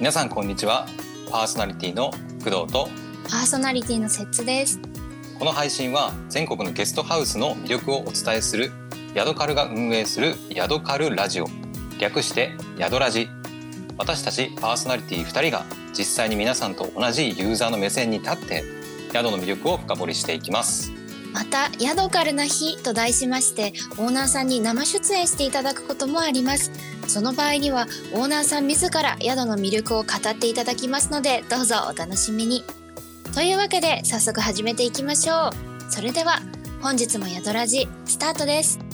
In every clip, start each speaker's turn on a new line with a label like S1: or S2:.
S1: 皆さんこんにちは。パーソナリティの工藤と
S2: パーソナリティのセッツです。
S1: この配信は全国のゲストハウスの魅力をお伝えするヤドカルが運営するヤドカルラジオ。略してヤドラジ。私たちパーソナリティ2人が実際に皆さんと同じユーザーの目線に立って宿の魅力を深掘りしていきます
S2: また、ヤドカルな日と題しまして、オーナーさんに生出演していただくこともあります。その場合には、オーナーさん自ら宿の魅力を語っていただきますので、どうぞお楽しみに。というわけで、早速始めていきましょう。それでは、本日も宿ラジ、スタートです。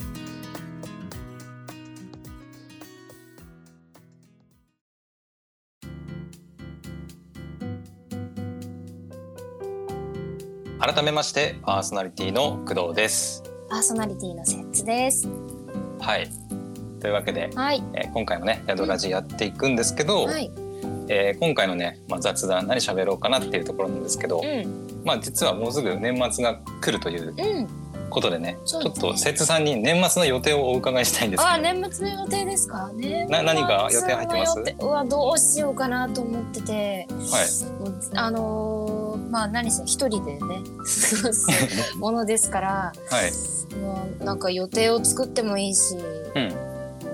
S1: 改めましてパーソナリティの工藤です
S2: パーソナリティのセッツです。
S1: はいというわけで、
S2: はい。
S1: えー今回もねヤドラジやっていくんですけど、
S2: はい。
S1: えー今回のね、まあ、雑談何喋ろうかなっていうところなんですけど、
S2: うん。
S1: まあ実はもうすぐ年末が来るという
S2: うん。
S1: ことでね、
S2: そうですね
S1: ちょっと節さんに年末の予定をお伺いしたいんですけど
S2: あ、年末の予定ですか？ね。
S1: な何か予定入ってます？
S2: うわ、どうしようかなと思ってて。
S1: はい
S2: あのーまあ何せ一人でね過ごすものですから
S1: はい。
S2: もうなんか予定を作ってもいいし、
S1: うん。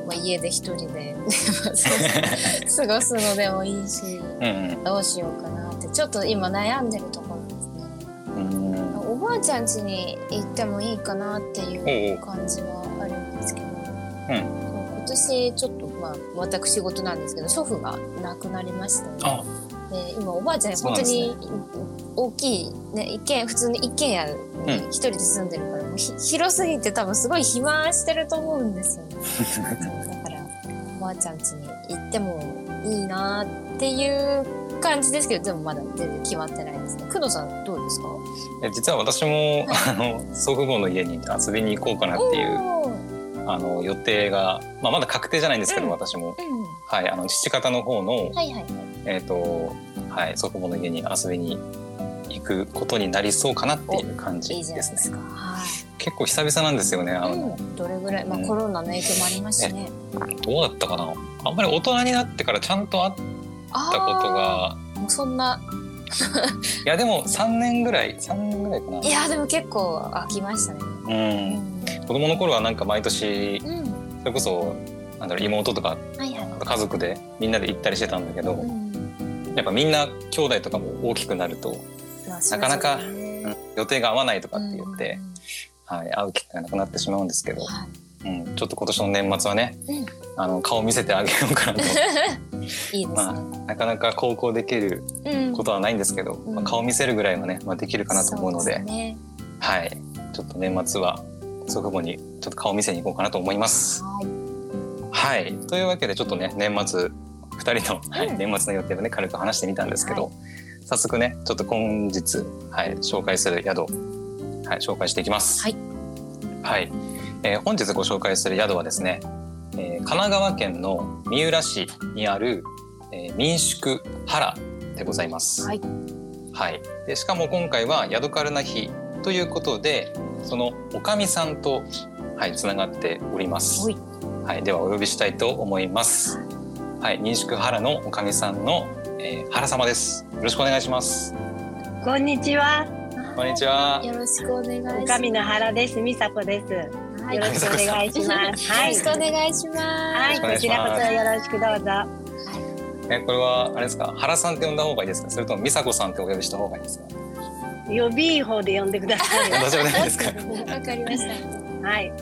S2: まあ、家で一人で 過ごすのでもいいし
S1: うん
S2: どうしようかなってちょっと今悩んでるところですね。おばあちゃん家に行ってもいいかなっていう感じはあるんですけど、う今年ちょっとまあ私事なんですけど祖父が亡くなりまして、
S1: あ
S2: で今おばあちゃん本当に大きいね一軒普通に一軒家一人で住んでるから、もうひ広すぎて多分すごい暇してると思うんですよね。だからおばあちゃん家に行ってもいいなっていう感じですけどでもまだ全然決まってないですね。工藤さんどうですか？
S1: え実は私もあの祖父母の家に遊びに行こうかなっていうあの予定が、まあ、まだ確定じゃないんですけど、
S2: うん
S1: 私も、
S2: うん
S1: はい、あの父方の方の、
S2: はいはいはい。
S1: えっ、と、はい、祖父母の家に遊びに行くことになりそうかなっていう感じで
S2: すすか。はい。
S1: 結構久々なんですよね。あの、
S2: うん、どれぐらい、まあ、
S1: うん
S2: コロナの影響もありますしね。
S1: どうだったかな？あんまり大人になってからちゃんと会ったことが、
S2: もうそんな、
S1: いやでも三年ぐらい、三年ぐらいかな。
S2: いやでも結構飽きましたね。
S1: う。
S2: うんん。
S1: 子供の頃はなんか毎年
S2: うん。
S1: それこそなんだろう妹とか
S2: はいはい。
S1: 家族でみんなで行ったりしてたんだけど、
S2: うん。
S1: やっぱみんな兄弟とかも大きくなると、
S2: まあ
S1: なかなか予定が合わないとかって言って
S2: うん、
S1: はい、会う機会がなくなってしまうんですけど、
S2: はい。
S1: うん、ちょっと今年の年末はね
S2: うん。
S1: あの顔見せてあげようかなと。
S2: いいです
S1: まあ
S2: ね。
S1: なかなか高校できる
S2: うん。
S1: ことはないんですけど、
S2: うん。
S1: まあ、顔見せるぐらいはね、まあ、できるかなと思うので
S2: ね。
S1: はい、ちょっと年末は祖父母にちょっと顔見せに行こうかなと思います。
S2: はい。
S1: はい、というわけでちょっとね年末2人の、はい
S2: うん
S1: 年末の予定をね軽く話してみたんですけど、
S2: は
S1: 早速ねちょっと今日、はい、紹介する宿、はい、紹介していきます。
S2: はい、
S1: はいえー本日ご紹介する宿はですね、えー神奈川県の三浦市にある、えー民宿原でございます。
S2: はい。
S1: はい、でしかも今回は宿カルな日ということでそのおかみさんと、はい、つながっております。
S2: はい
S1: はい、ではお呼びしたいと思います。はい、民宿原のおかみさんの、えー、原様です。よろしくお願いします。
S3: こんにちは。
S1: こんにちは。
S2: よろしくお願いします。
S3: おかみの原です。美佐子です。
S2: はい。よ
S3: よろしくお願いします。はい
S2: ろし。くお願いします。
S3: はい、こちらこそよろしくどうぞ。
S1: えこれはあれですか、原さんって呼んだ方がいいですか、それとも美佐子さんってお呼びした方がいいですか？
S3: 呼び方で呼んでください。
S2: わかりました。
S3: はい。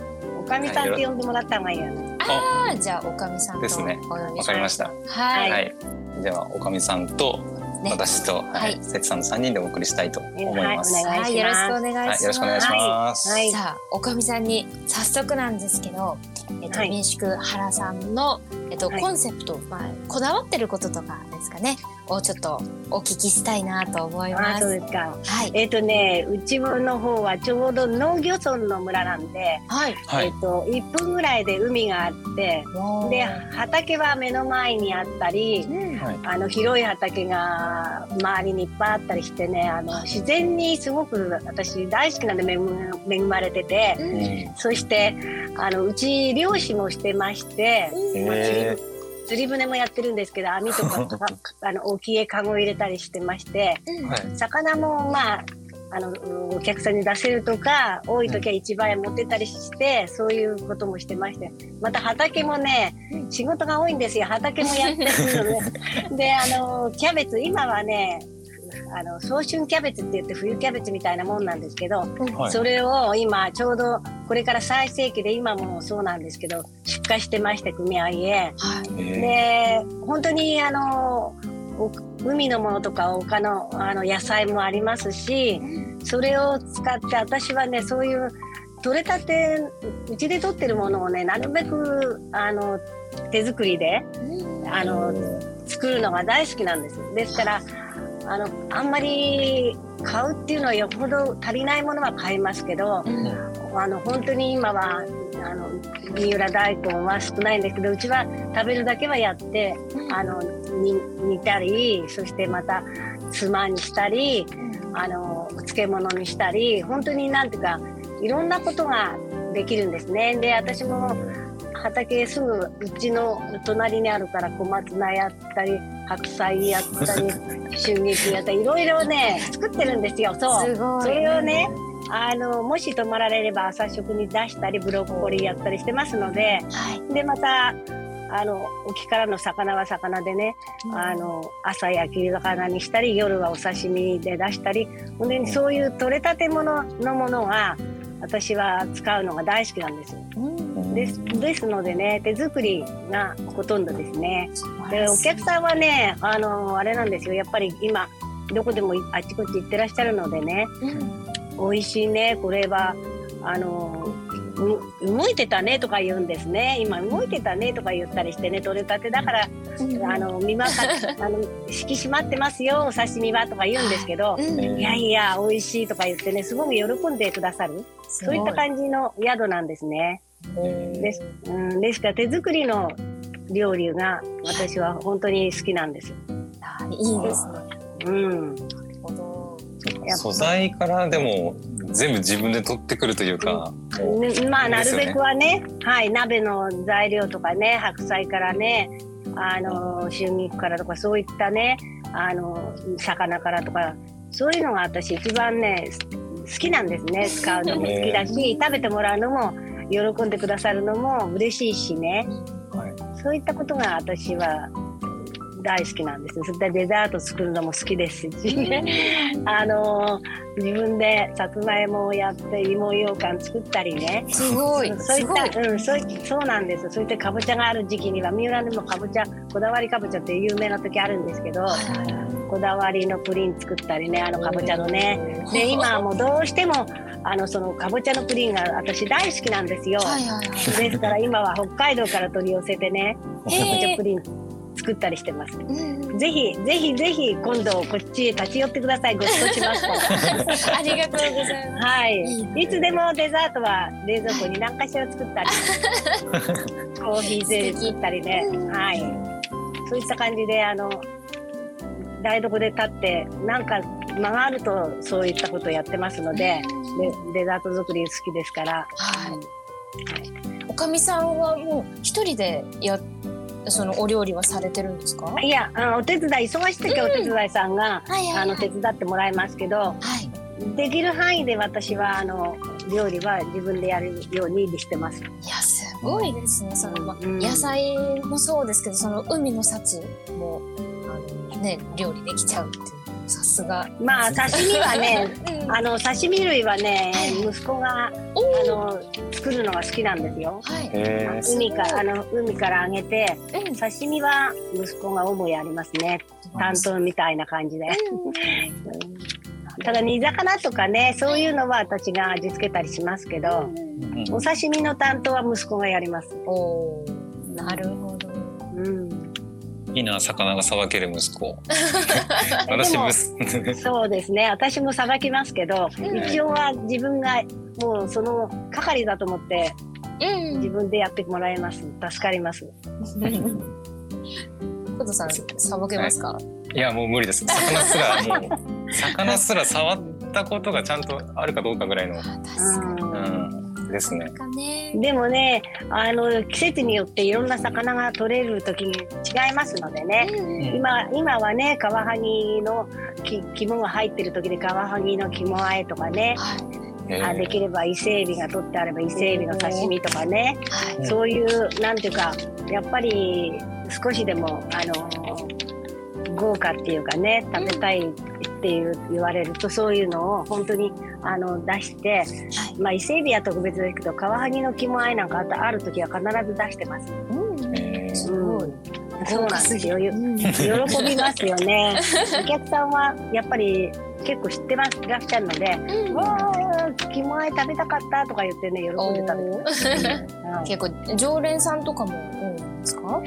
S3: おかみさんって呼んでもらった方がいいよね。
S2: ああ、じゃあおかみさん
S1: ですね。わかりました。
S2: はい。
S1: はい、ではおかみさんと
S2: ね。
S1: 私と、は
S2: はい。
S1: い、節さんの三人でお送りしたいと思います。
S3: はい。お願いします。
S2: はい、よろしくお願いし
S1: はい、
S2: ます。
S1: よろしくお願いします。
S3: はい。
S2: さあ、おかみさんに早速なんですけど、えっと、
S3: はい。
S2: 民宿原さんの、えっと、
S3: はい。
S2: コンセプト、まあ、こだわってることとかですかね、をちょっとお聞きしたいなと思います。
S3: そうですか。
S2: はい。
S3: えっ、とね、うちの方はちょうど農業村の村なんで、
S2: はい。
S1: はい
S3: えっ、と一分ぐらいで海があって、で畑は目の前にあったり。
S2: うん
S1: はい
S3: あの広い畑が周りにいっぱいあったりしてねあの自然にすごく私大好きなんで恵む恵まれてて
S2: うん
S1: うん
S3: そしてあのうち漁師もしてまして、
S1: へ
S3: 釣り船もやってるんですけど網とかか あの沖へカゴ入れたりしてまして魚もまああのお客さんに出せるとか多い時は市場へ持ってったりして、そういうこともしてましてまた畑もね
S2: うん。
S3: 仕事が多いんですよ。畑もやってるので。であのキャベツ今はねあの早春キャベツって言って冬キャベツみたいなもんなんですけど、
S1: はい
S3: それを今ちょうどこれから最盛期で今もそうなんですけど出荷してまして組合へ。で本当にあのお海のものとか丘のあの野菜もありますしそれを使って私はねそういう取れたてうちで取ってるものをねなるべくあの手作りであの作るのが大好きなんです。ですからあのあんまり買うっていうのはよっぽど足りないものは買いますけど、あの本当に今はあの三浦大根は少ないんですけどうちは食べるだけはやってあのに煮たりそしてまたつまにしたりあのお漬物にしたり本当になんていうかいろんなことができるんですね。で私も畑すぐうちの隣にあるから小松菜やったり白菜やったり 春菊やったりいろいろね作ってるんですよ。そう。それをねあのもし泊まられれば朝食に出したりブロッコリーやったりしてますので
S2: はい。
S3: でまたあの沖からの魚は魚でねあの朝焼き魚にしたり夜はお刺身で出したりほんでそういう取れたてもののものが私は使うのが大好きなんですですですのでね手作りがほとんどですね。でお客さんはねあのあれなんですよ。やっぱり今どこでもあっちこっち行ってらっしゃるのでね。美味しいねこれは。あのう動いてたねとか言うんですね。今動いてたねとか言ったりしてね取れたてだからあの見まか あの引き締まってますよお刺身はとか言うんですけど、いやいや美味しいとか言ってねすごく喜んでくださるそういった感じの宿なんですね。です,、うん、ですから手作りの料理が私は本当に好きなんです。
S2: いいですね。
S3: うん、
S2: なるほど。
S3: やっぱ
S1: 素材からでも全部自分で取ってくるというか、もう
S3: ねまあなるべくはねはい鍋の材料とかね白菜からねあの春菊からとかそういったねあの魚からとかそういうのが私一番ね好きなんですね 使うのも好きだし食べてもらうのも喜んでくださるのも嬉しいしね
S1: はい
S3: そういったことが私は大好きなんですそれでデザート作るのも好きですしね あの自分でさつまいもをやって芋ようかん作ったりね
S2: すごい。
S3: そういっ。た、うん、そういそうなんです。そういったかぼちゃがある時期には、三浦でもかぼちゃ、こだわりかぼちゃって有名な時あるんですけど。こだわりのプリン作ったりね、あのかぼちゃのね。で、今はもうどうしても、あの、そのかぼちゃのプリンが私大好きなんですよ。
S2: はいはいはい。
S3: ですから、今は北海道から取り寄せてね、かぼちゃプリン作ったりしてます。
S2: うん
S3: ぜひ、ぜひ、ぜひ、今度こっちへ立ち寄ってください。ご馳走します。
S2: ありがとうございます。
S3: はい
S2: い
S3: つでもデザートは冷蔵庫に何かしら作ったり コーヒーゼリー作ったりね
S2: うん
S3: はいそういった感じであの台所で立ってなんか間があるとそういったことをやってますのででデザート作り好きですから
S2: はい。おかみさんはもう一人でやそのお料理はされてるんですか？はい
S3: やあのお手伝い忙しい時はお手伝いさんが、
S2: いはい
S3: あの手伝ってもらいますけど
S2: はい。
S3: できる範囲で私はあの料理は自分でやるようにしてます。
S2: いやすごいですね。そのま野菜もそうですけど、その海の幸もね料理できちゃうっていうさすが。
S3: まあ刺身はね
S2: うん
S3: あの刺身類はね
S2: はい
S3: 息子があの作るのが好きなんですよ。
S2: はい。
S3: 海からあの海からあげて
S2: うん
S3: 刺身は息子が主にやりますね。担当みたいな感じで。うん ただ煮魚とかねそういうのは私が味付けたりしますけど、
S1: うん
S3: お刺身の担当は息子がやります。
S2: おーなるほど。
S3: うん。
S1: いいな魚がさばける息子。私
S3: でも
S1: 息
S3: そうですね。私もさばきますけど、
S2: うん。
S3: 一応は自分がもうその係だと思って
S2: うん。
S3: 自分でやってもらいます。助かります。
S2: コトさんさばけますか？
S1: い。やもう無理です。魚すらもう魚すら触ったことがちゃんとあるかどうかぐらいの、ですね。
S2: ね。
S3: でもねあの季節によっていろんな魚が取れる時に違いますのでね、
S2: うん
S3: 今今はねカワハギのき肝が入ってる時でカワハギの肝あえとかね、
S2: はい。
S1: え
S3: あできれば伊勢海老が取ってあれば伊勢海老の刺身とかね、
S2: はい。
S3: そういうなんていうかやっぱり少しでもあの豪華っていうかね食べたいっていう言われるとそういうのを本当にあの出して、
S2: はい
S3: まあ伊勢海老は特別ですけどカワハギの肝あえなんかあったある時は必ず出してます。
S2: うん
S1: えー
S2: すごい。
S3: そうなんですよ。喜びますよね。お客さんはやっぱり結構知ってますいらっしゃるので、
S2: うん
S3: わあ肝あえ食べたかったとか言ってね喜んで食べて。うん
S2: 結構常連さんとかも多いんですか？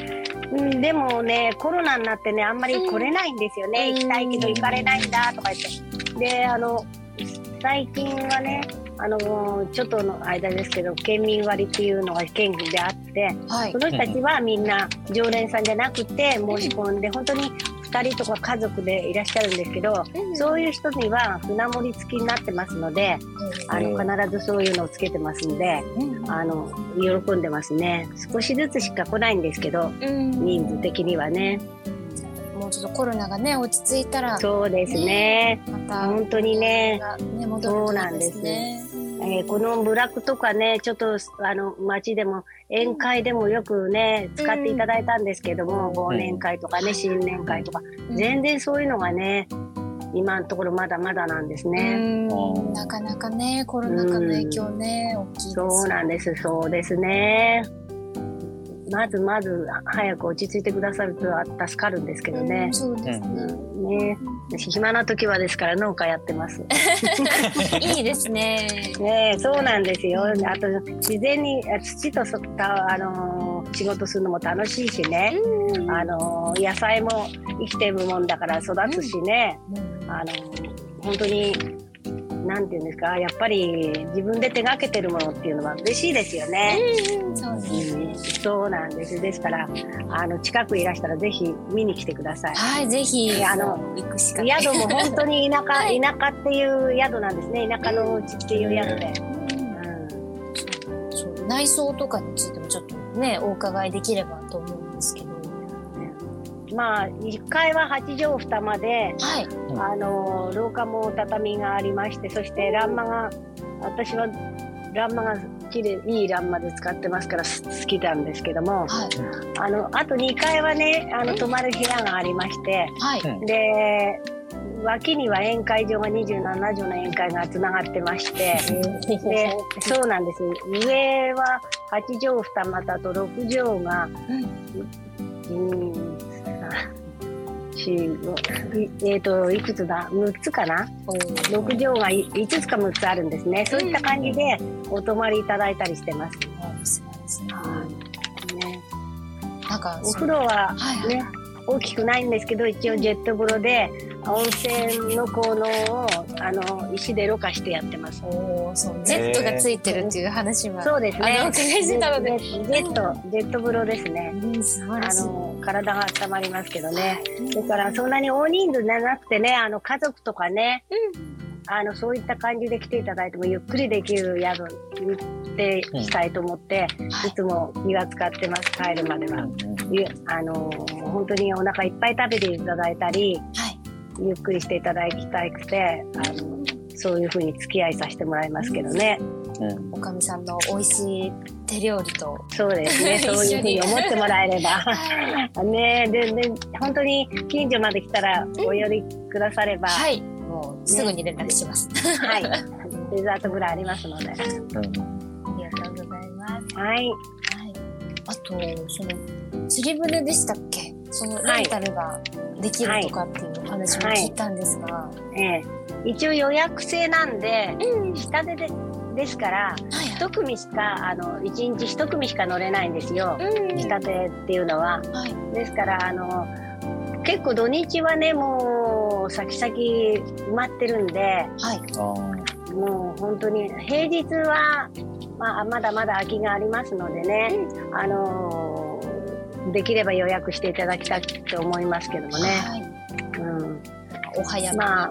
S3: うん、でもねコロナになってねあんまり来れないんですよね、
S2: うん
S3: 行きたいけど行かれないんだとか言ってであの最近はねあのちょっとの間ですけど県民割っていうのが県であって
S2: はい。
S3: そ。の人たちはみんな常連さんじゃなくて申し込んで本当に2人とか家族でいらっしゃるんですけどそういう人には船盛り付きになってますのであの必ずそういうのをつけてますんで
S2: うん。
S3: あの喜んでますね。少しずつしか来ないんですけど
S2: うん。
S3: 人数的にはね。
S2: ちょっとコロナがね落ち着いたら
S3: そうですね。
S2: また
S3: 本当にね。
S2: がね戻るといいです。ね。
S3: えーこの部落とかね、ちょっとあの町でも宴会でもよくね、使っていただいたんですけども、忘年会とかね、新年会とか、
S2: うん。
S3: 全然そういうのがね、今のところまだまだなんですね。
S2: うん。なかなかねコロナ禍の影響ね大きいですよ
S3: そうなんです、そうですね。まずまず早く落ち着いてくださると助かるんですけどね
S2: うん。そうですね。
S3: ね、暇な時はですから農家やってます。
S2: いいですね。
S3: ねえそうなんですよ。あと自然にあ土とそったあのー仕事するのも楽しいしね。
S2: うん
S3: あのー野菜も生きてるもんだから育つしね。あのー本当になんていうんですか？やっぱり自分で手がけてるものっていうのは嬉しいですよね。
S2: うんそうですね。
S3: うんそうなんです。ですからあの近くいらしたらぜひ見に来てください。
S2: はいぜひ
S3: あの
S2: 行くしかない。
S3: 宿も本当に田舎、
S2: はい
S3: 田舎っていう宿なんですね。田舎のうちっていう宿で。
S2: うん
S3: うん
S2: そう内装とかについてもちょっとねお伺いできればと思うんですけど。
S3: まあ1階は8畳二間で、
S2: はい。
S1: うん
S3: あの廊下も畳がありましてそして欄間が私は欄間が綺麗いい欄間で使ってますからす好きなんですけども
S2: はい。
S3: あのあと2階はねあの泊まる部屋がありまして
S2: はい。
S1: うん
S3: で脇には宴会場が27畳の宴会がつながってまして。でそうなんです上は8畳二間だと6畳が
S2: うん
S3: うん四えっ、といくつだ？6つかな？
S2: おー
S3: 6畳がい5つか6つあるんですね。そういった感じでお泊まりいただいたりしてます、
S2: なんか
S3: お風呂は
S2: はいはい
S3: ね大きくないんですけど一応ジェット風呂で温泉の効能をあの石でろ過してやってます。
S2: おーそう。Z がついてるっていう話は。
S3: そうですね。
S2: お伺いしてたので。
S3: ジェジェットジェット風呂ですね。
S2: うん素晴らしい。
S3: あの体が温まりますけどね
S2: うん
S3: だからそんなに大人数じゃなくてねあの家族とかねあのそういった感じで来ていただいてもゆっくりできる宿にってしたいと思って、
S2: はい
S3: いつも気が使ってます帰るまでは。ゆあの本当にお腹いっぱい食べていただいたり
S2: はい。
S3: ゆっくりしていただきたくてあのそういうふうに付き合いさせてもらいますけどね。
S1: うん
S2: おかみさんの美味しい手料理と。
S3: そうですね そういうふうに思ってもらえれば。
S2: はい。
S3: ねでで本当に近所まで来たらお寄りくだされば、
S2: はい。もうすぐに連絡します。
S3: はい、デザートぐらいありますので。
S1: うん
S2: ありがとうございます。
S3: はい、
S2: はい。あとその釣り船でしたっけ？そのレンタルができるとかっていうお話も聞いたんですが。
S3: ええ、一応予約制なんで
S2: うん。
S3: 下手でですから
S2: はい
S3: 一組しかあの一日一組しか乗れないんですよ。
S2: うん。
S3: 下手っていうのは。
S2: はい。
S3: ですからあの結構土日はねもう先々埋まってるんで
S2: はい。
S1: あ
S3: もう本当に平日は、まあ、まだまだ空きがありますのでね、あのできれば予約していただきたいと思いますけどもね。
S2: はい。
S3: うん
S2: お早めに
S3: まあ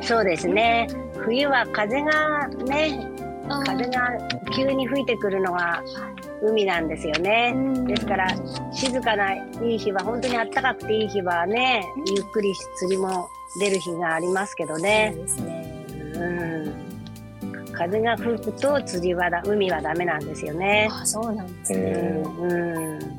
S3: そうですね。冬は風がね、風が急に吹いてくるのは海なんですよね。ですから静かないい日は本当に暖かくていい日はね、ゆっくり釣りも出る日がありますけどね。風が吹くと釣りはだ海はダメなんですよね。
S2: あ、そうなんです
S3: う
S2: ね。
S3: ん、うん、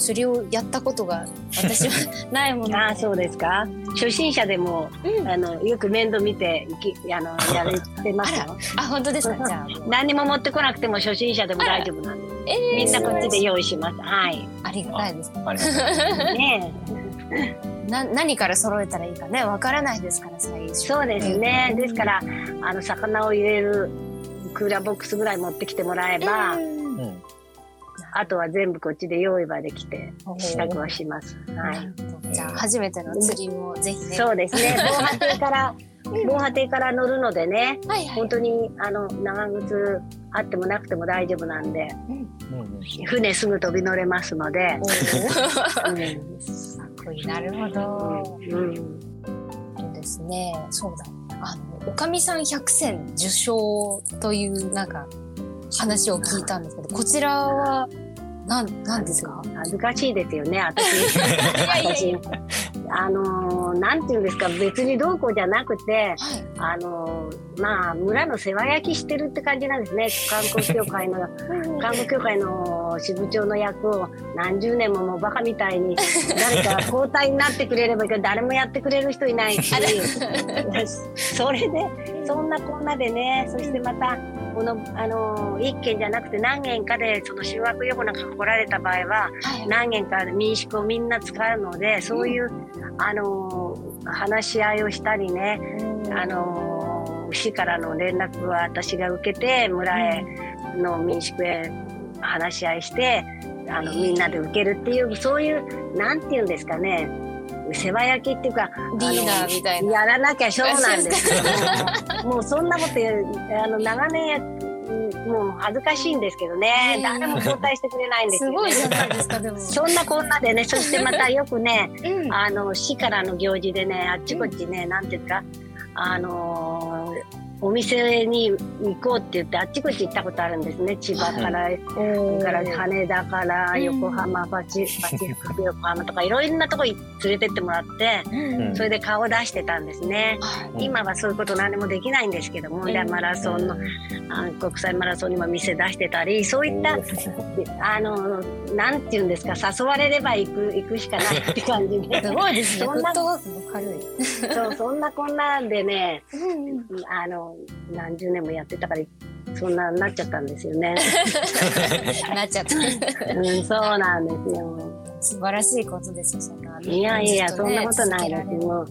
S2: 釣りをやったことが私は ないもので。
S3: ああそうですか。初心者でも
S2: うん
S3: あのよく面倒見ていきあのやれてますよ。
S2: あ、本当ですか？じゃあ、
S3: 何にも持ってこなくても初心者でも大丈夫なんで。
S2: えー
S3: みんなこっちで用意します。はい。
S2: ありがたいです。
S1: ありがとうございます
S3: ね
S2: な、何から揃えたらいいかね、わからないですから、最初。
S3: そうですね。ですからあの魚を入れるクーラーボックスぐらい持ってきてもらえば、
S2: うん
S1: うん
S3: あとは全部こっちで用意はできて支度はします。は。
S2: ないじゃあ、初めての釣りもぜひね。
S3: そうですね。防波堤から防波堤から乗るのでね。
S2: はいはい
S3: 本。当にあの長靴あってもなくても大丈夫なんで
S1: うんうん
S3: 船すぐ飛び乗れますのでうん。
S2: なるほど。
S3: うん、
S2: そうですね。そうだ。あの、おかみさん百選受賞という、なんか、話を聞いたんですけど、こちらは、なん、なんですか？
S3: 恥ずかしいですよね 私。私
S2: や。
S3: あのーなんていうんですか？別にどうこうじゃなくて
S2: はい。
S3: あのーまあ村の世話焼きしてるって感じなんですね。観光協会の 観光協会の支部長の役を何十年ももうバカみたいに誰か交代になってくれればいいけど誰もやってくれる人いないし。それでそんなこんなでねそしてまたこのあのー一軒じゃなくて何軒かでその修学旅行なんか来られた場合は
S2: はい。
S3: 何軒か民宿をみんな使うのでそういう、あのー話し合いをしたりね、あのー市からの連絡は私が受けて村への民宿へ話し合いしてあのみんなで受けるっていうそういうなんていうんですかね世話焼きっていうか
S2: リーダーみたいな。
S3: やらなきゃそうなんですけどももうそんなことやあの長年やもう恥ずかしいんですけどね
S2: うん
S3: 誰も交代してくれないんですよ、ね、
S2: すごいじゃないですか、でも。
S3: そんなこんなでねそしてまたよくね
S2: うん。
S3: あの市からの行事でねあっちこっちね、なんていうかあのーお店に行こうって言ってあっちこっち行ったことあるんですね。千葉から、それから羽田から
S2: うん。
S3: 横浜、パチ パチフィク横浜とかいろんなとこに連れてってもらって
S2: うん。
S3: それで顔出してたんですね。
S2: はい。
S3: 今はそういうこと何もできないんですけども、
S2: うん。
S3: でマラソンのあ国際マラソンにも店出してたりそういったあのなんていうんですか誘われれば行く行くしかないって感じで。
S2: すごいですね。軽い。
S3: そうそんなこんなんでねあの何十年もやってたからそんなになっちゃったんですよね。
S2: なっちゃった。
S3: うん、そうなんですよ。
S2: 素晴らしいことですよ、そんな。
S3: いやいや、
S2: ね
S3: そんなことないですよ。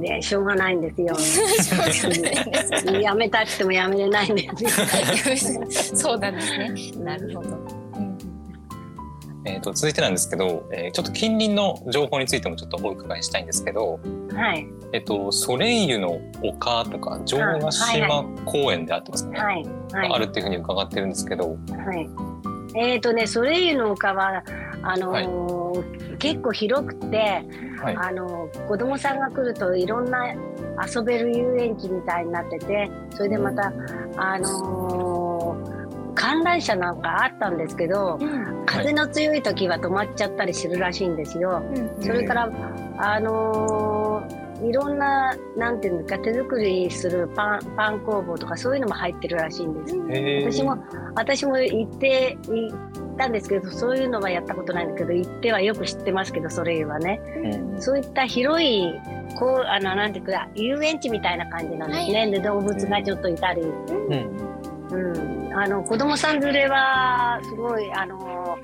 S3: で、しょうがないんですよ。やめたくてもやめれないんですよ。
S2: そうなんですね。なるほど。うん
S1: えー、と続いてなんですけど、えーちょっと近隣の情報についてもちょっとお伺いしたいんですけど、
S3: はい、
S1: えっと、ソレイユの丘とか城ヶ島公園であってますかね、
S3: はい、はい、
S1: あるっていうふうに伺ってるんですけど、
S3: はい。えっ、とね、ソレイユの丘は、あのー結構広くて、
S1: はい。
S3: あのー子供さんが来るといろんな遊べる遊園地みたいになってて、それでまた、あのー観覧車なんかあったんですけど、風の強い時は止まっちゃったりするらしいんですよ。それから、あのーいろんな、なんていうんですか、手作りするパン、パン工房とかそういうのも入ってるらしいんです。私も、私も行って、行ったんですけど、そういうのはやったことないんだけど、行ってはよく知ってますけど、それはね。
S1: うん
S3: そういった広い、こう、あの、なんていうか、遊園地みたいな感じなんですね。
S2: はい
S3: で、動物がちょっといたり。
S1: うん
S3: うん。あの、子供さん連れは、すごい、あの、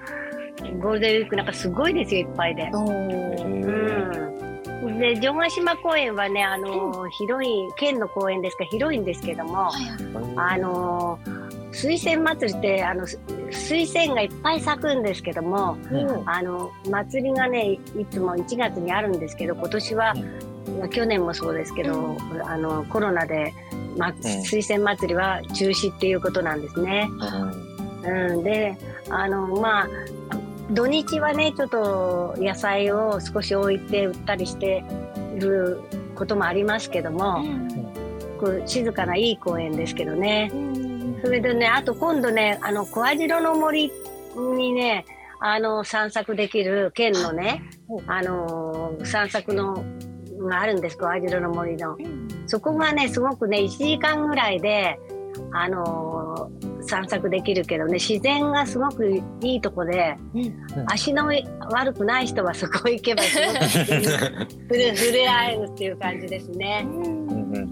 S3: ゴールデンウィークなんかすごいですよ、いっぱいで。うん。で、城ヶ島公園はね、あの、広い、県の公園ですから広いんですけども、あの、水仙祭りって、あの、す水仙がいっぱい咲くんですけども、
S1: うん。
S3: あの、祭りがね、いいつも1月にあるんですけど、今年は、去年もそうですけど、あの、コロナで、ま、水仙祭りは中止っていうことなんですね。うん、で、あの、まあ、土日はね、ちょっと野菜を少し置いて売ったりしていることもありますけども、こう静かないい公園ですけどね。それでね、あと今度ね、あの、小網代の森にね、あの、散策できる県のね、あの、散策の、があるんです、小網代の森の。そこがね、すごくね、1時間ぐらいで、あの散策できるけどね自然がすごくいいとこで、うん、足の悪くない人はそこ行けばすごく触れ合えるっていう感じですね。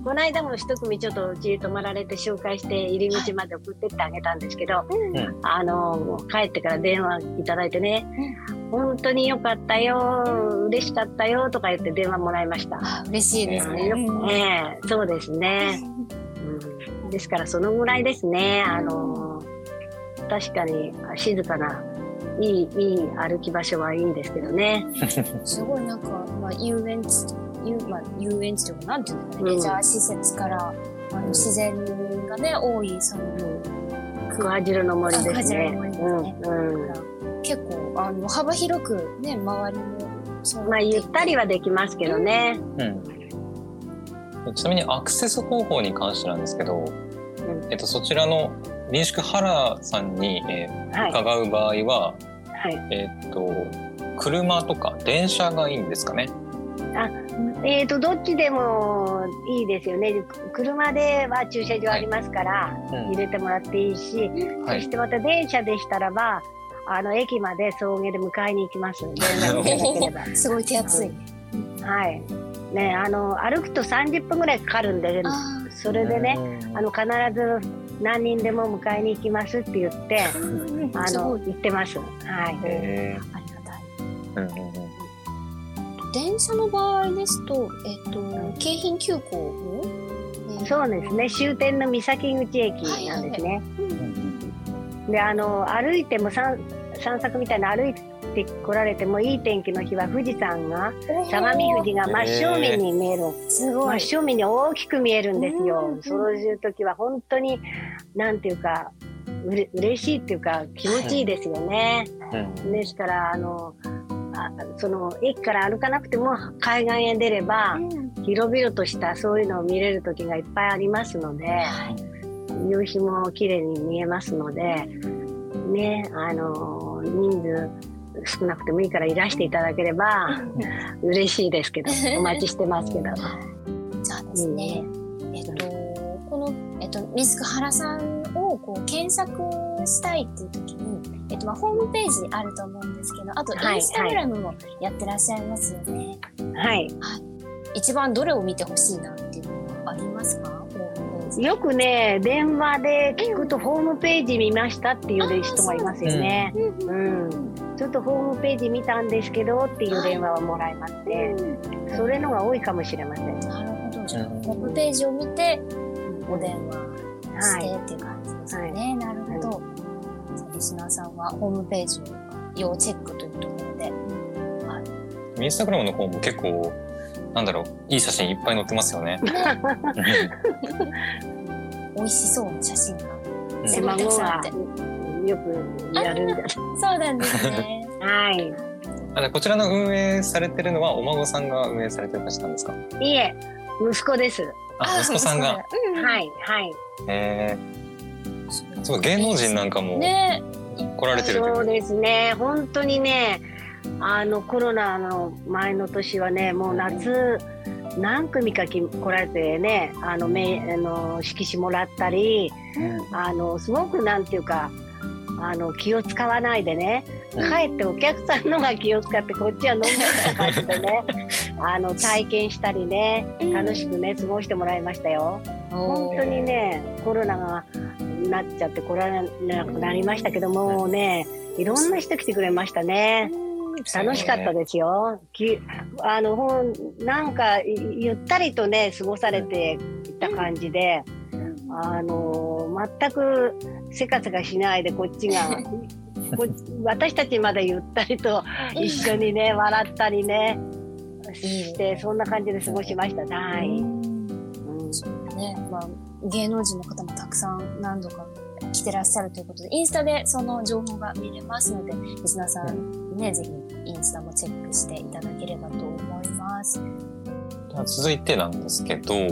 S3: この間も一組ちょっとうち泊まられて紹介して入り口まで送ってってあげたんですけど、うん、あの帰ってから電話いただいてね、うん、本当によかったよ嬉しかったよとか言って電話もらいました。
S2: 嬉しいですね。
S3: ねそうですね。ですからそのぐらいですね。あの確かに静かないいいい歩き場所はいいですけどね。
S2: すごいなんかまあ遊園地遊まあ遊園地とかなんていうのかね、レジャー施設からあの自然がね多いその
S3: クワジルの森ですね。
S2: 結構あの幅広くね周りも
S3: まあゆったりはできますけどね。
S1: うん。ちなみにアクセス方法に関してなんですけど、うん、えっと、そちらの民宿原さんに、えー、伺う場合は、はい、えっと車とか電車がいいんですかね？
S3: あえーと、どっちでもいいですよね。車では駐車場ありますから、はい。うん、入れてもらっていいし、はい、そしてまた電車でしたらばあの駅まで送迎で迎えに行きます
S2: すごい手厚い、
S3: うん、はい。ね、あの歩くと30分ぐらいかかるんでそれでねあの必ず何人でも迎えに行きますって言って あの行ってます。はい。ありがたい。
S2: 電車の場合ですと、えっ、と京浜急行も、
S3: そうですね。終点の三崎口駅なんですね。で、あの歩いても散散策みたいな歩いて来られてもいい天気の日は富士山が相模富士が真正面に見える、真正面に大きく見えるんですよ。そういう時は本当になんていうかうれ嬉しいっていうか気持ちいいですよね。ですからあのあその駅から歩かなくても海岸へ出れば、広々としたそういうのを見れる時がいっぱいありますので、夕日も綺麗に見えますのでねあの人数少なくてもいいからいらしていただければ嬉しいですけど お待ちしてますけど。
S2: じゃあですね、えっとこのえっと水ク原さんをこう検索したいっていう時に、えっとまあホームページあると思うんですけど、あとインスタグラムもやってらっしゃいますよね。
S3: はい。はい、
S2: 一番どれを見てほしいなっていうのはありますか？
S3: よくね電話で聞くとホームページ見ましたっていう人がいますよね。うん、ちょっとホームページ見たんですけどっていう電話はもらいまして、それのが多いかもしれません。
S2: なるほど。じゃあ、ホームページを見て、お電話してっていう感じですね。はい、なるほど。リスナーさんはホームページを要チェックというところで。
S1: はい。インスタグラムの方も結構、なんだろう、いい写真いっぱい載ってますよね。
S2: 美味しそうな写真が。
S3: 卵がよくやるんで。そう
S2: なんですね。
S3: はい。
S1: あこちらの運営されてるのはお孫さんが運営されてらっしゃるんですか？
S3: いえ、息子です。
S1: あ、息子さんが。はい
S3: はい。
S1: ええー。そう芸能人なんかも来られてる
S3: そうですね。本当にね、あのコロナの前の年はね、もう夏。何組か来られてねあのめあの色紙もらったり、うん、あのすごくなんていうかあの気を使わないでね、かえってお客さんのが気を使ってこっちは飲んでた感じでね あの体験したりね楽しくね過ごしてもらいましたよ。本当にねコロナがなっちゃって来られなくなりましたけどもねいろんな人来てくれましたね。楽しかったですよ。きあのほんなんかゆったりとね過ごされていた感じで、あの全くせかせかしないでこっちが こ私たちまでゆったりと一緒にね笑ったりねしてそんな感じで過ごしました。はい。うん、
S2: ね、まあ芸能人の方もたくさん何度か来てらっしゃるということで、インスタでその情報が見れますので、リスナーさんね、ぜひインスタもチェックしていただければと思います。
S1: 続いてなんですけど、はい、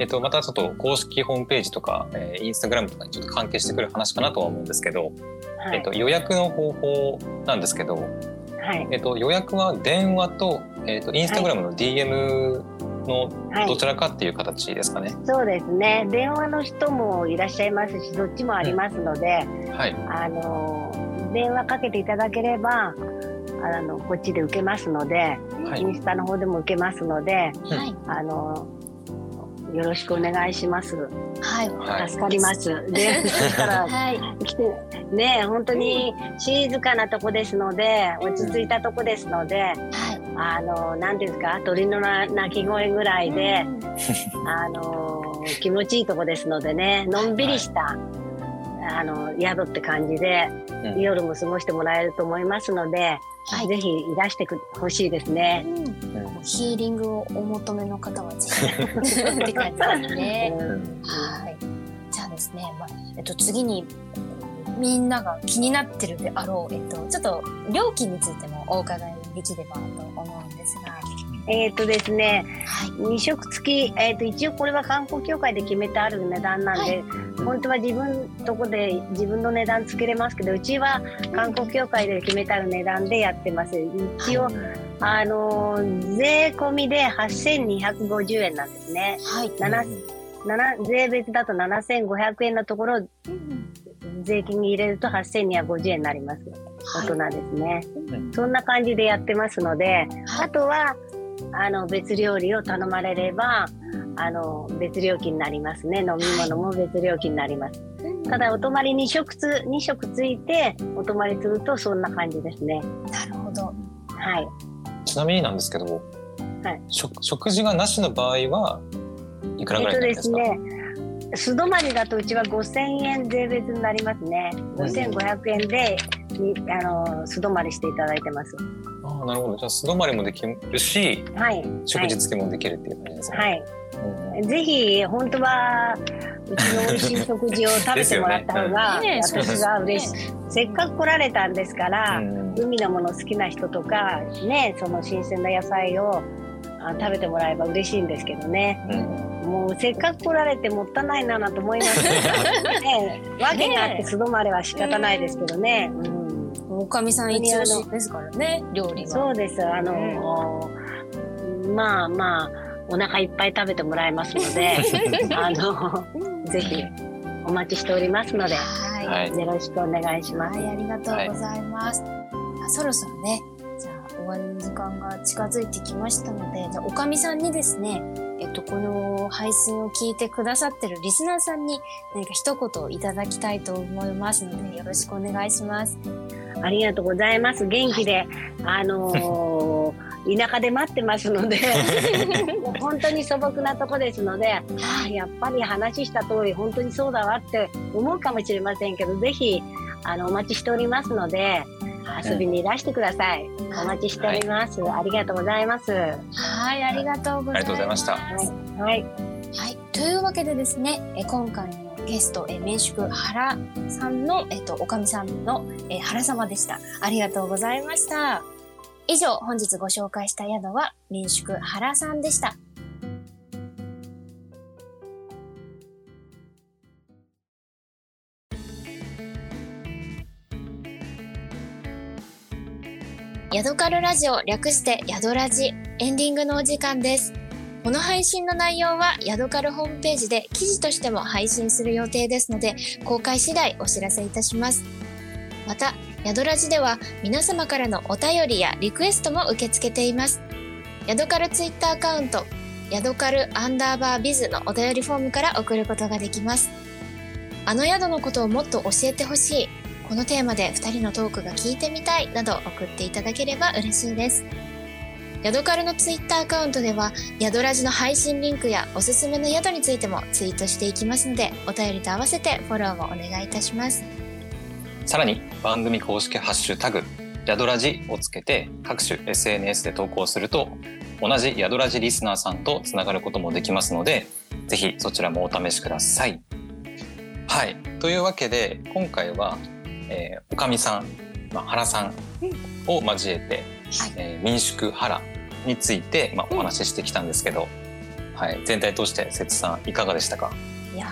S1: えっと、またちょっと公式ホームページとか、えー、インスタグラムとかにちょっと関係してくる話かなとは思うんですけど、
S3: はい
S1: えっと、予約の方法なんですけど、
S3: はい
S1: えっと、予約は電話と、えっと、インスタグラムの DM の
S3: はい
S1: どちらかっていう形ですかね。
S3: そうですね電話の人もいらっしゃいますしどっちもありますので、
S1: はい。
S3: あの電話かけていただければあのこっちで受けますので、
S1: はい。
S3: インスタの方でも受けますので
S2: はい。
S3: あのよろしくお願いします。
S2: はい。
S1: はい。
S3: 助かります。で、そしたら
S2: はい。
S3: 来てね本当に静かなとこですので落ち着いたとこですので、
S2: はい。
S3: あのなんていうんですか鳥のな鳴き声ぐらいで、あの気持ちいいとこですのでねのんびりした、あの宿って感じで、
S1: うん
S3: 夜も過ごしてもらえると思いますので、
S2: はい
S3: ぜひいらしてほしいですね。
S2: うん
S1: うん
S2: ヒーリングをお求めの方はぜひ って感じですね。
S3: うん
S2: はい。じゃあですね、まあ、えっと、次に、みんなが気になってるであろう、えっと、ちょっと料金についてもお伺いできればと思うんですが。
S3: えっ、とですね
S2: はい。
S3: 2食付き、えー、と一応これは観光協会で決めてある値段なんで、本当は自分とこで自分の値段つけれますけどうちは観光協会で決めてある値段でやってます。一応、あのー税込みで8250円なんですね。
S2: はい。
S3: 七七税別だと7500円のところ税金に入れると8250円になります。大人ですね、
S1: うん。
S3: そんな感じでやってますので、
S2: はい。
S3: あとはあの別料理を頼まれればあの別料金になりますね。飲み物も別料金になります、ただお泊まり2食つ2食ついてお泊まりするとそんな感じですね。
S2: なるほど。
S3: はい。
S1: ちなみになんですけど、
S3: はい。
S1: 食食事がなしの場合はいくらぐらいですか、
S3: えっとですね素泊まりだとうちは5000円税別になりますね。5500円でにあの素泊まりしていただいてます
S1: ああなるほど。じゃあ素泊まりもできるし
S3: はい。
S1: 食事付きもできるっていう感じですね。
S3: はい。
S1: うんうん。
S3: ぜひ本当はうちの美味しい食事を食べてもらった方が、
S2: ね。
S3: 私は嬉しい、せっかく来られたんですから、
S1: うん
S3: 海のもの好きな人とかねその新鮮な野菜をあ食べてもらえば嬉しいんですけどね。
S1: うん。
S3: もうせっかく来られてもったいないななと思いますね。わけがあって素泊まれは仕方ないですけどね、うん、
S2: おかみさん一押しですからね、料理は。
S3: そうですあの、まあまあお腹いっぱい食べてもらえますので あのぜひお待ちしておりますので、
S2: はい。
S1: はい
S3: よろしくお願いします。
S2: はい、ありがとうございます。あそろそろね、じゃあ終わりの時間が近づいてきましたので、じゃあおかみさんにですね、えっと、この配信を聞いてくださってるリスナーさんに何か一言いただきたいと思いますので、よろしくお願いします。
S3: ありがとうございます。元気で、あのー田舎で待ってますので、もう本当に素朴なとこですので、ああやっぱり話した通り本当にそうだわって思うかもしれませんけど、ぜひあのお待ちしておりますので、遊びにいらしてください。お待ちしております。ありがとうございます。は
S2: はい、ありがとうございま
S1: した
S3: い、はい、
S2: はい、というわけでですね、え今回のゲスト、え民宿原さんの、えっと、おかみさんの、え原様でした。ありがとうございました。以上、本日ご紹介した宿は民宿原さんでした。ヤドカルラジオ略してヤドラジエンディングのお時間です。この配信の内容はヤドカルホームページで記事としても配信する予定ですので公開次第お知らせいたします。また、ヤドラジでは皆様からのお便りやリクエストも受け付けています。ヤドカルツイッターアカウント、ヤドカルアンダーバービズのお便りフォームから送ることができます。あの宿のことをもっと教えてほしい。このテーマで2人のトークが聞いてみたいなど送っていただければ嬉しいです。ヤドカルのツイッターアカウントでは、ヤドラジの配信リンクやおすすめの宿についてもツイートしていきますので、お便りと合わせてフォローもお願いいたします。
S1: さらに番組公式ハッシュタグ「ヤドラジ」をつけて各種 SNS で投稿すると同じヤドラジリスナーさんとつながることもできますのでぜひそちらもお試しください。はいというわけで今回は、えーおかみさん、まあ、原さんを交えて、えー民宿原について、まあ、お話ししてきたんですけど、はい、全体通して節さんいかがでしたか？
S2: いや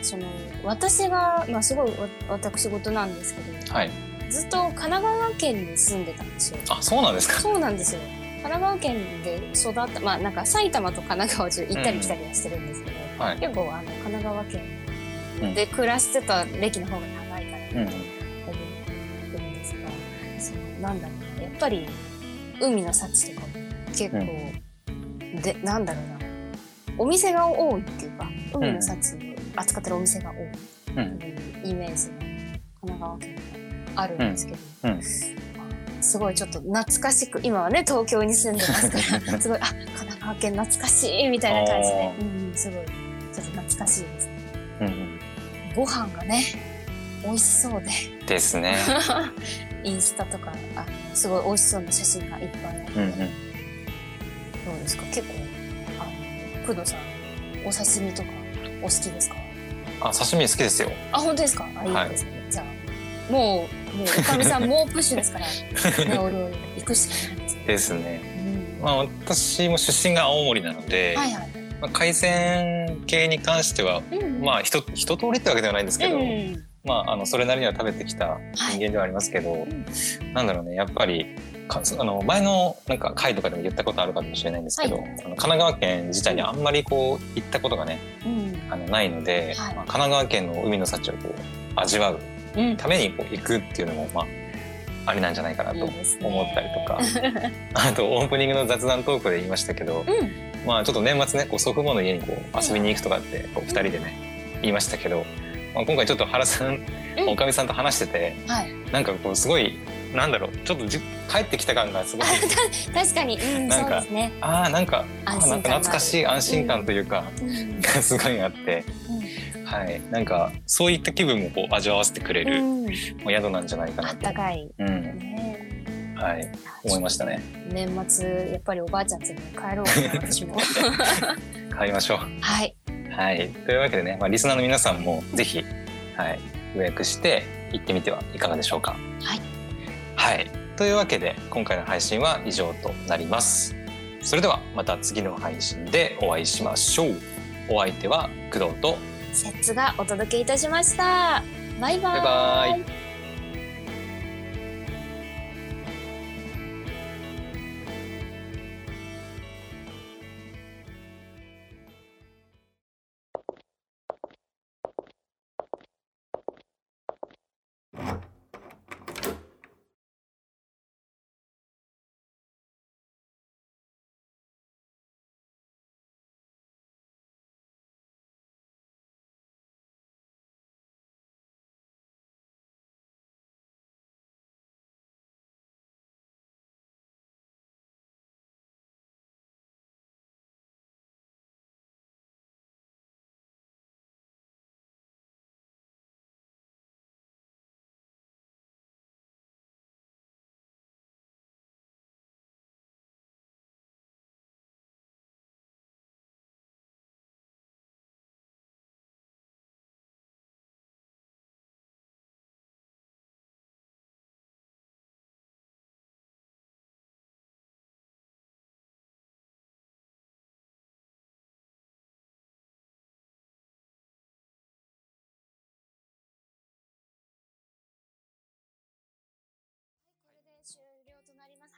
S2: ーその私が、まあ、すごいわ私事なんですけど、
S1: はい。
S2: ずっと神奈川県に住んでたんですよ。
S1: あ、そうなんですか？
S2: そうなんですよ。神奈川県で育った、まあなんか埼玉と神奈川をちょっと行ったり来たりはしてるんですけど、
S1: はい。
S2: 結構あの神奈川県
S1: うん
S2: で暮らしてた歴の方が長いから
S1: うんうん。
S2: 思ってるんですが、そのなんだろうな、やっぱり海の幸とかも結構、で、なんだろうな、お店が多いっていうか、海の幸を扱ってるお店が多い
S1: うん
S2: っていうイメージが神奈川県にあるんですけど、
S1: うん。うん。
S2: すごいちょっと懐かしく、今はね、東京に住んでますから、すごい、あ、神奈川県懐かしいみたいな感じで。
S1: あ、
S2: うん、すごい、ちょっと懐かしいですね。
S1: うんうん。
S2: ご飯がね、美味しそうで。
S1: ですね。
S2: インスタとかあのすごい美味しそうな写真がいっぱいある、
S1: うんうん。
S2: どうですか？結構あの工藤さんお刺身とかお好きですか？
S1: あ、刺身好きですよ。
S2: あ本当ですか？あい
S1: はい
S2: いですね、じゃあもうもうおかみさん 猛プッシュですから、ね、お料理行くしかないですね、
S1: ですね。
S2: うん。
S1: まあ、私も出身が青森なので、
S2: はいはい、
S1: まあ、海鮮系に関しては、
S2: うん
S1: まあ、一一通りってわけではないんですけど、
S2: うん
S1: まあ、あのそれなりには食べてきた人間ではありますけど、
S2: ん。
S1: なんだろうねやっぱりかあの前のなんか回とかでも言ったことあるかもしれないんですけど、
S2: はい。
S1: あの神奈川県自体にあんまりこう行ったことがね
S2: うん。
S1: あのないので、
S2: はい。
S1: まあ、神奈川県の海の幸をこう味わう
S2: うん。
S1: ためにこう行くっていうのもまあありなんじゃないかなと思ったりとか、あとオープニングの雑談トークで言いましたけど、
S2: うん。
S1: まあちょっと年末ねこう祖父母の家にこう遊びに行くとかってこう二人でね言いましたけど、まあ、今回ちょっと原さん
S2: うん。
S1: おかみさんと話してて
S2: はい。
S1: なんかこうすごいなんだろうちょっとじ帰ってきた感がすごい。
S2: 確かに、うん、
S1: なんか
S2: ね、
S1: ああなんかあなんか懐かしい安心感というか、
S2: うん。
S1: が すごいあって、はい。なんかそういった気分もこう味わわせてくれる、
S2: うん、
S1: 宿なんじゃないか
S2: あ
S1: なと、
S2: ったかい。
S1: うん。
S2: ね。
S1: はい、思いましたね。
S2: 年末やっぱりおばあちゃん家に帰ろう
S1: 帰りましょう。
S2: はい
S1: はい。というわけでね、まあ、リスナーの皆さんもぜひ、はい、予約して行ってみてはいかがでしょうか。
S2: はい、
S1: はい、というわけで今回の配信は以上となります。それではまた次の配信でお会いしましょう。お相手は工藤と
S2: セッツがお届けいたしました。バイバ
S1: バイバイ。
S2: こ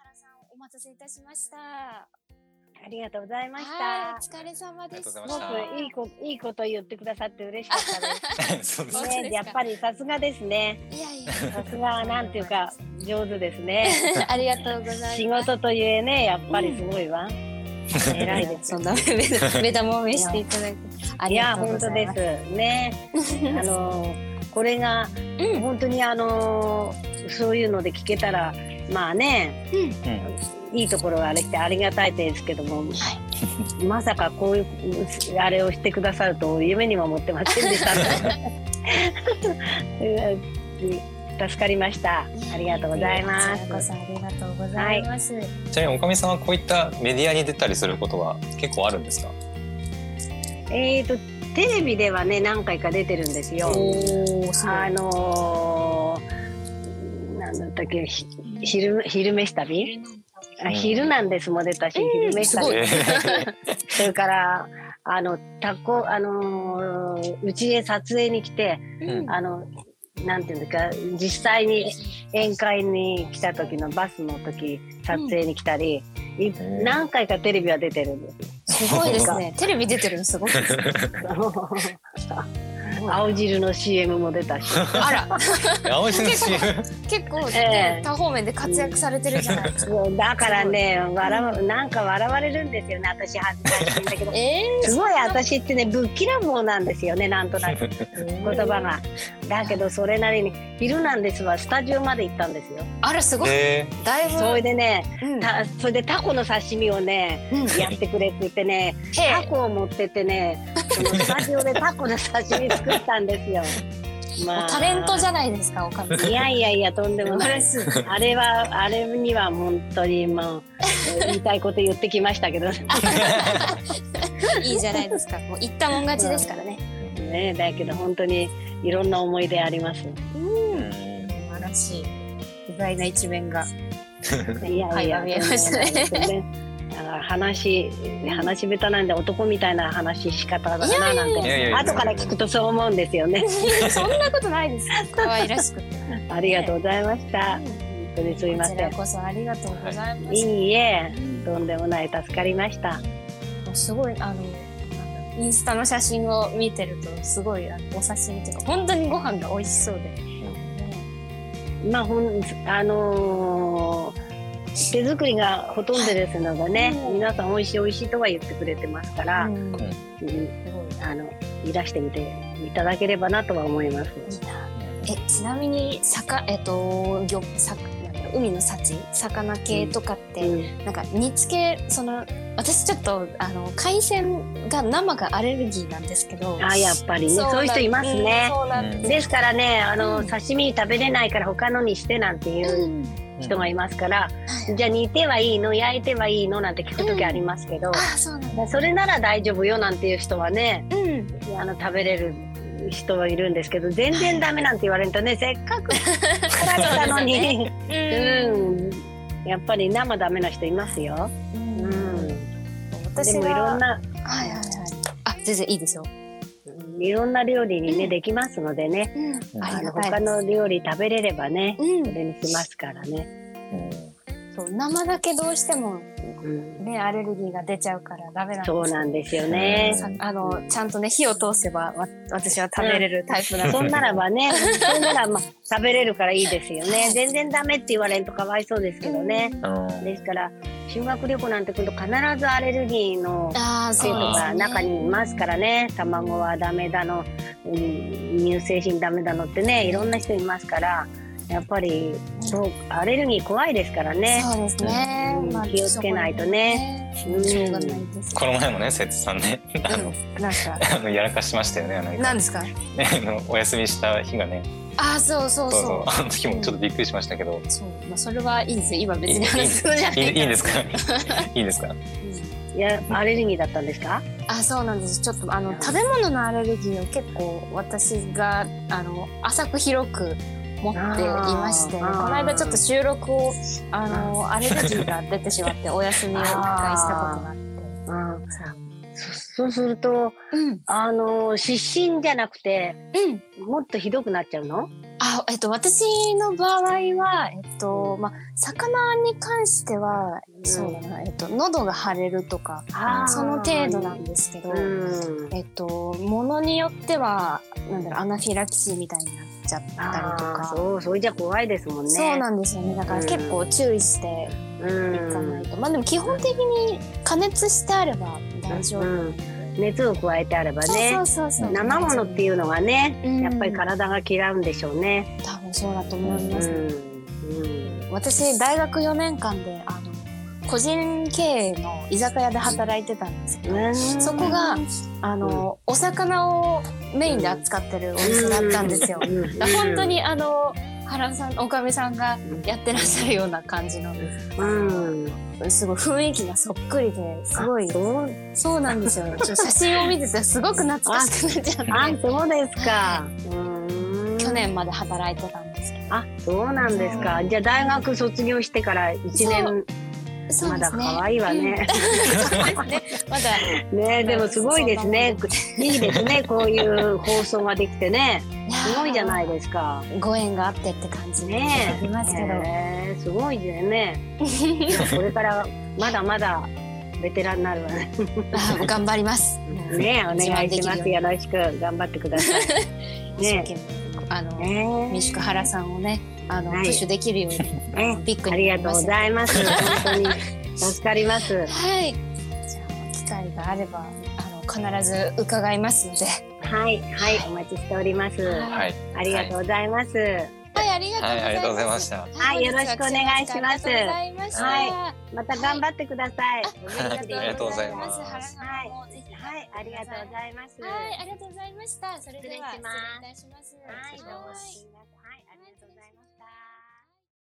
S2: 原さんお待たせいたしました
S3: ありがとうございまし
S2: はい
S3: た。
S2: お疲れ様でした
S1: ありがとうございました
S3: すごくいいこいいこと言ってくださって嬉しかったで
S1: す
S2: 本当ですか
S3: す。ね、やっぱりさすがですね。
S2: いやいや
S3: さすがなんていうか上手です ね。
S2: ありがとうございます
S3: 仕事というえね、やっぱりすごいわ。偉いです。
S2: そんな目玉を見していただいてあ
S3: いや
S2: りがとうご
S3: 本当で
S2: ざいます
S3: すね。あのこれが
S2: うん
S3: 本当にあのそういうので聞けたらまあね
S1: うん
S3: いいところがあれしてありがたいですけども、まさかこういうあれをしてくださると夢にも思ってませんでしたうん 助かりました。ありがとうございま
S2: こちらこ
S3: す。
S2: そありがとうございます、
S1: ちなみにおかみさんはこういったメディアに出たりすることは結構あるんですか
S3: えっ、とテレビではね何回か出てるんですよ。あのー、なんだったっけひ昼昼飯旅？あ
S1: うん。
S3: 昼なんですも出たし、
S2: うん。
S3: 昼飯旅。
S1: えー
S3: それからあのタコあのーうちへ撮影に来て
S1: うん。
S3: あのなんていうんですか実際に宴会に来た時のバスの時撮影に来たり、い
S1: ん。
S3: 何回かテレビは出てるんです。よ。
S2: すごいですね。テレビ出てるのすごいですね。
S3: 青汁の CM も出たし。
S2: あら、
S1: 青汁の CM
S2: 結構、
S3: ええ。
S2: 多方面で活躍されてるじゃないですか。
S3: だからね笑うなんか笑われるんですよね私恥ずかしいんだけど。
S2: え
S3: すごい私ってねぶっきらぼうなんですよねなんとなく。言葉が。だけどそれなりに「昼なんです」はスタジオまで行ったんですよ。
S2: あら、すごい。
S1: え
S2: だいぶ。
S3: それでね
S2: うん
S3: たそれでタコの刺身をね
S2: うん
S3: やってくれって言ってね
S2: へ
S3: タコを持ってってねそのスタジオでタコの刺身作ったんですよ。ま
S2: タレントじゃないですか、おかみさん。
S3: いやいやいやとんでもない。あれはあれには本当にもう言いたいこと言ってきましたけど
S2: いいじゃないですか。もう言ったもん勝ちですからね。
S3: ねだけど本当にいろんな思い出あります。
S2: うん。素晴らしい。意外な一面が。
S3: いやいや、
S2: はい見えましたね
S3: 話話下手なんで男みたいな話し方だななんて
S1: や
S3: 後から聞くとそう思うんですよね。
S2: そんなことないです。可愛らしくて。
S3: ありがとうございました。本当にすいま
S2: こちら
S3: せん。
S2: こそありがとうございます。
S3: いいえ、とんでもない助かりました。
S2: すごいあのインスタの写真を見てるとすごいあのお刺身というか本当にご飯が美味しそうで、
S3: まあほんあのー手作りがほとんどですのでね、
S2: うん
S3: 皆さん美味しい美味しいとは言ってくれてますから、
S2: うん。
S3: あのいらしてみていただければなとは思います。
S2: えちなみに魚えっと魚さ海の幸魚系とかって、
S3: うん。
S2: なんか煮付けその私ちょっとあの海鮮が生がアレルギーなんですけど
S3: あやっぱりねそういう人いますね。
S2: うんです。
S3: ですからねあの、
S2: うん。
S3: 刺身食べれないから他のにしてなんていううん。人がいますから、じゃあ煮てはいいの焼いてはいいのなんて聞く時ありますけど、
S2: あそうなんだ
S3: それなら大丈夫よなんていう人はね
S2: うん。
S3: あの食べれる人はいるんですけど全然ダメなんて言われるとねせっかく 作られたのに
S2: う
S3: うん。やっぱり生ダメな人いますよ。
S2: ん。
S3: うん、
S2: 私
S3: でもいろんな。
S2: はいはいはい。あ全然いいですよ、
S3: いろんな料理にね、できますのでね。
S2: うん、あ
S3: あの他の料理食べれればね
S2: うん。
S3: それにしますからね。
S2: そう生だけどうしても
S3: うん
S2: ねアレルギーが出ちゃうからダメなんです
S3: そうなんですよね。
S2: さあのちゃんとね火を通せばわ私は食べれるタイプなので、
S3: そんならばね、そんならまあ食べれるからいいですよね。全然ダメって言われるとかわいそうですけどね。ですから修学旅行なんて来ると必ずアレルギーの
S2: ああ
S3: 生徒が中にいますからね。卵はダメだの、うん乳製品ダメだのってね、いろんな人いますから。やっぱりそうアレルギー怖いですからね。
S2: そうですね、
S3: うん。気をつけないとね。
S2: うがないです
S1: この前もね節さんねあの
S2: うんなんか。
S1: あのやらかしましたよねなんか
S2: なんですか？
S1: ねあのお休みした日がね。
S2: ああそうそうそう。
S1: あの時もちょっとびっくりしましたけど。
S2: そう。まあそれはいいですよ。今別に話すのじゃない
S1: いいいいんですか？いいんですか？
S3: いやアレルギーだったんですか？
S2: あそうなんです。ちょっとあの食べ物のアレルギーを結構私があの浅く広く持っていましてこの間ちょっと収録をあのアレルギーが出てしまってお休みを一回したことがあって。
S3: そうすると
S2: うん。
S3: あの失神じゃなくて
S2: うん。
S3: もっとひどくなっちゃうの？
S2: あえっと私の場合はえっとまあ魚に関してはそうだなえっと喉が腫れるとかその程度なんですけど、
S3: うん。
S2: えっとものによってはなんだろうアナフィラキシーみたいになっちゃったりとか。
S3: そうそれじゃ怖いですもんね。
S2: そうなんですよね。だから結構注意して
S3: うん。
S2: いかないと、まあでも基本的に加熱してあれば大丈夫、
S3: うん熱を加えてあればね生ものっていうのはね、
S2: うん。
S3: やっぱり体が嫌うんでしょうね。
S2: 多分そうだと思い
S3: うん
S2: ます、
S3: うん
S2: 私大学4年間であの個人経営の居酒屋で働いてたんですけど、
S3: うん
S2: そこがあの、お魚をメインで扱ってるお店だったんですよ。本当にあの原さんおかみさんがやってらっしゃるような感じの
S3: うん、
S2: すごい雰囲気がそっくりですごい。
S3: あそう。
S2: そうなんですよ。写真を見ててすごく懐かしくなっちゃ
S3: あ
S2: って。
S3: そうですか。うん。
S2: 去年まで働いてたんですけど。
S3: あそうなんですか。じゃあ大学卒業してから一年。
S2: そう。
S3: まだ
S2: ですね。
S3: 可愛いわね。
S2: まだ。
S3: ねでもすごいですね。いいですね。こういう放送ができてね。すごいじゃない
S2: い
S3: ですか。
S2: ご縁があってって感じ
S3: ね
S2: ありますけど、
S3: えーすごいですね。これからまだまだベテランになるわね。
S2: あ頑張ります。
S3: ねお願いします。
S2: よ
S3: ろしく頑張ってください。ね
S2: あの、
S3: ね
S2: 民宿原さんをねあの、
S3: はい
S2: プッシュできるように
S3: ね
S2: ビッグ
S3: あ
S2: になり
S3: がとうございます。本当に助かります。
S2: はい。じゃあ機会があれば必ず伺いますので。
S3: はいはいお待ちしております。
S1: はい
S3: ありがとうございます。
S2: はいありがとうございま
S1: した
S3: はいよろしくお願いします
S2: ありがとうございました。
S3: 頑張ってください。
S1: ありがとうございます
S3: はい、ありがとうございます。
S2: はい、ありがとうございました。それでは
S3: 失礼します
S2: 失礼いたします。
S3: はい、どうも。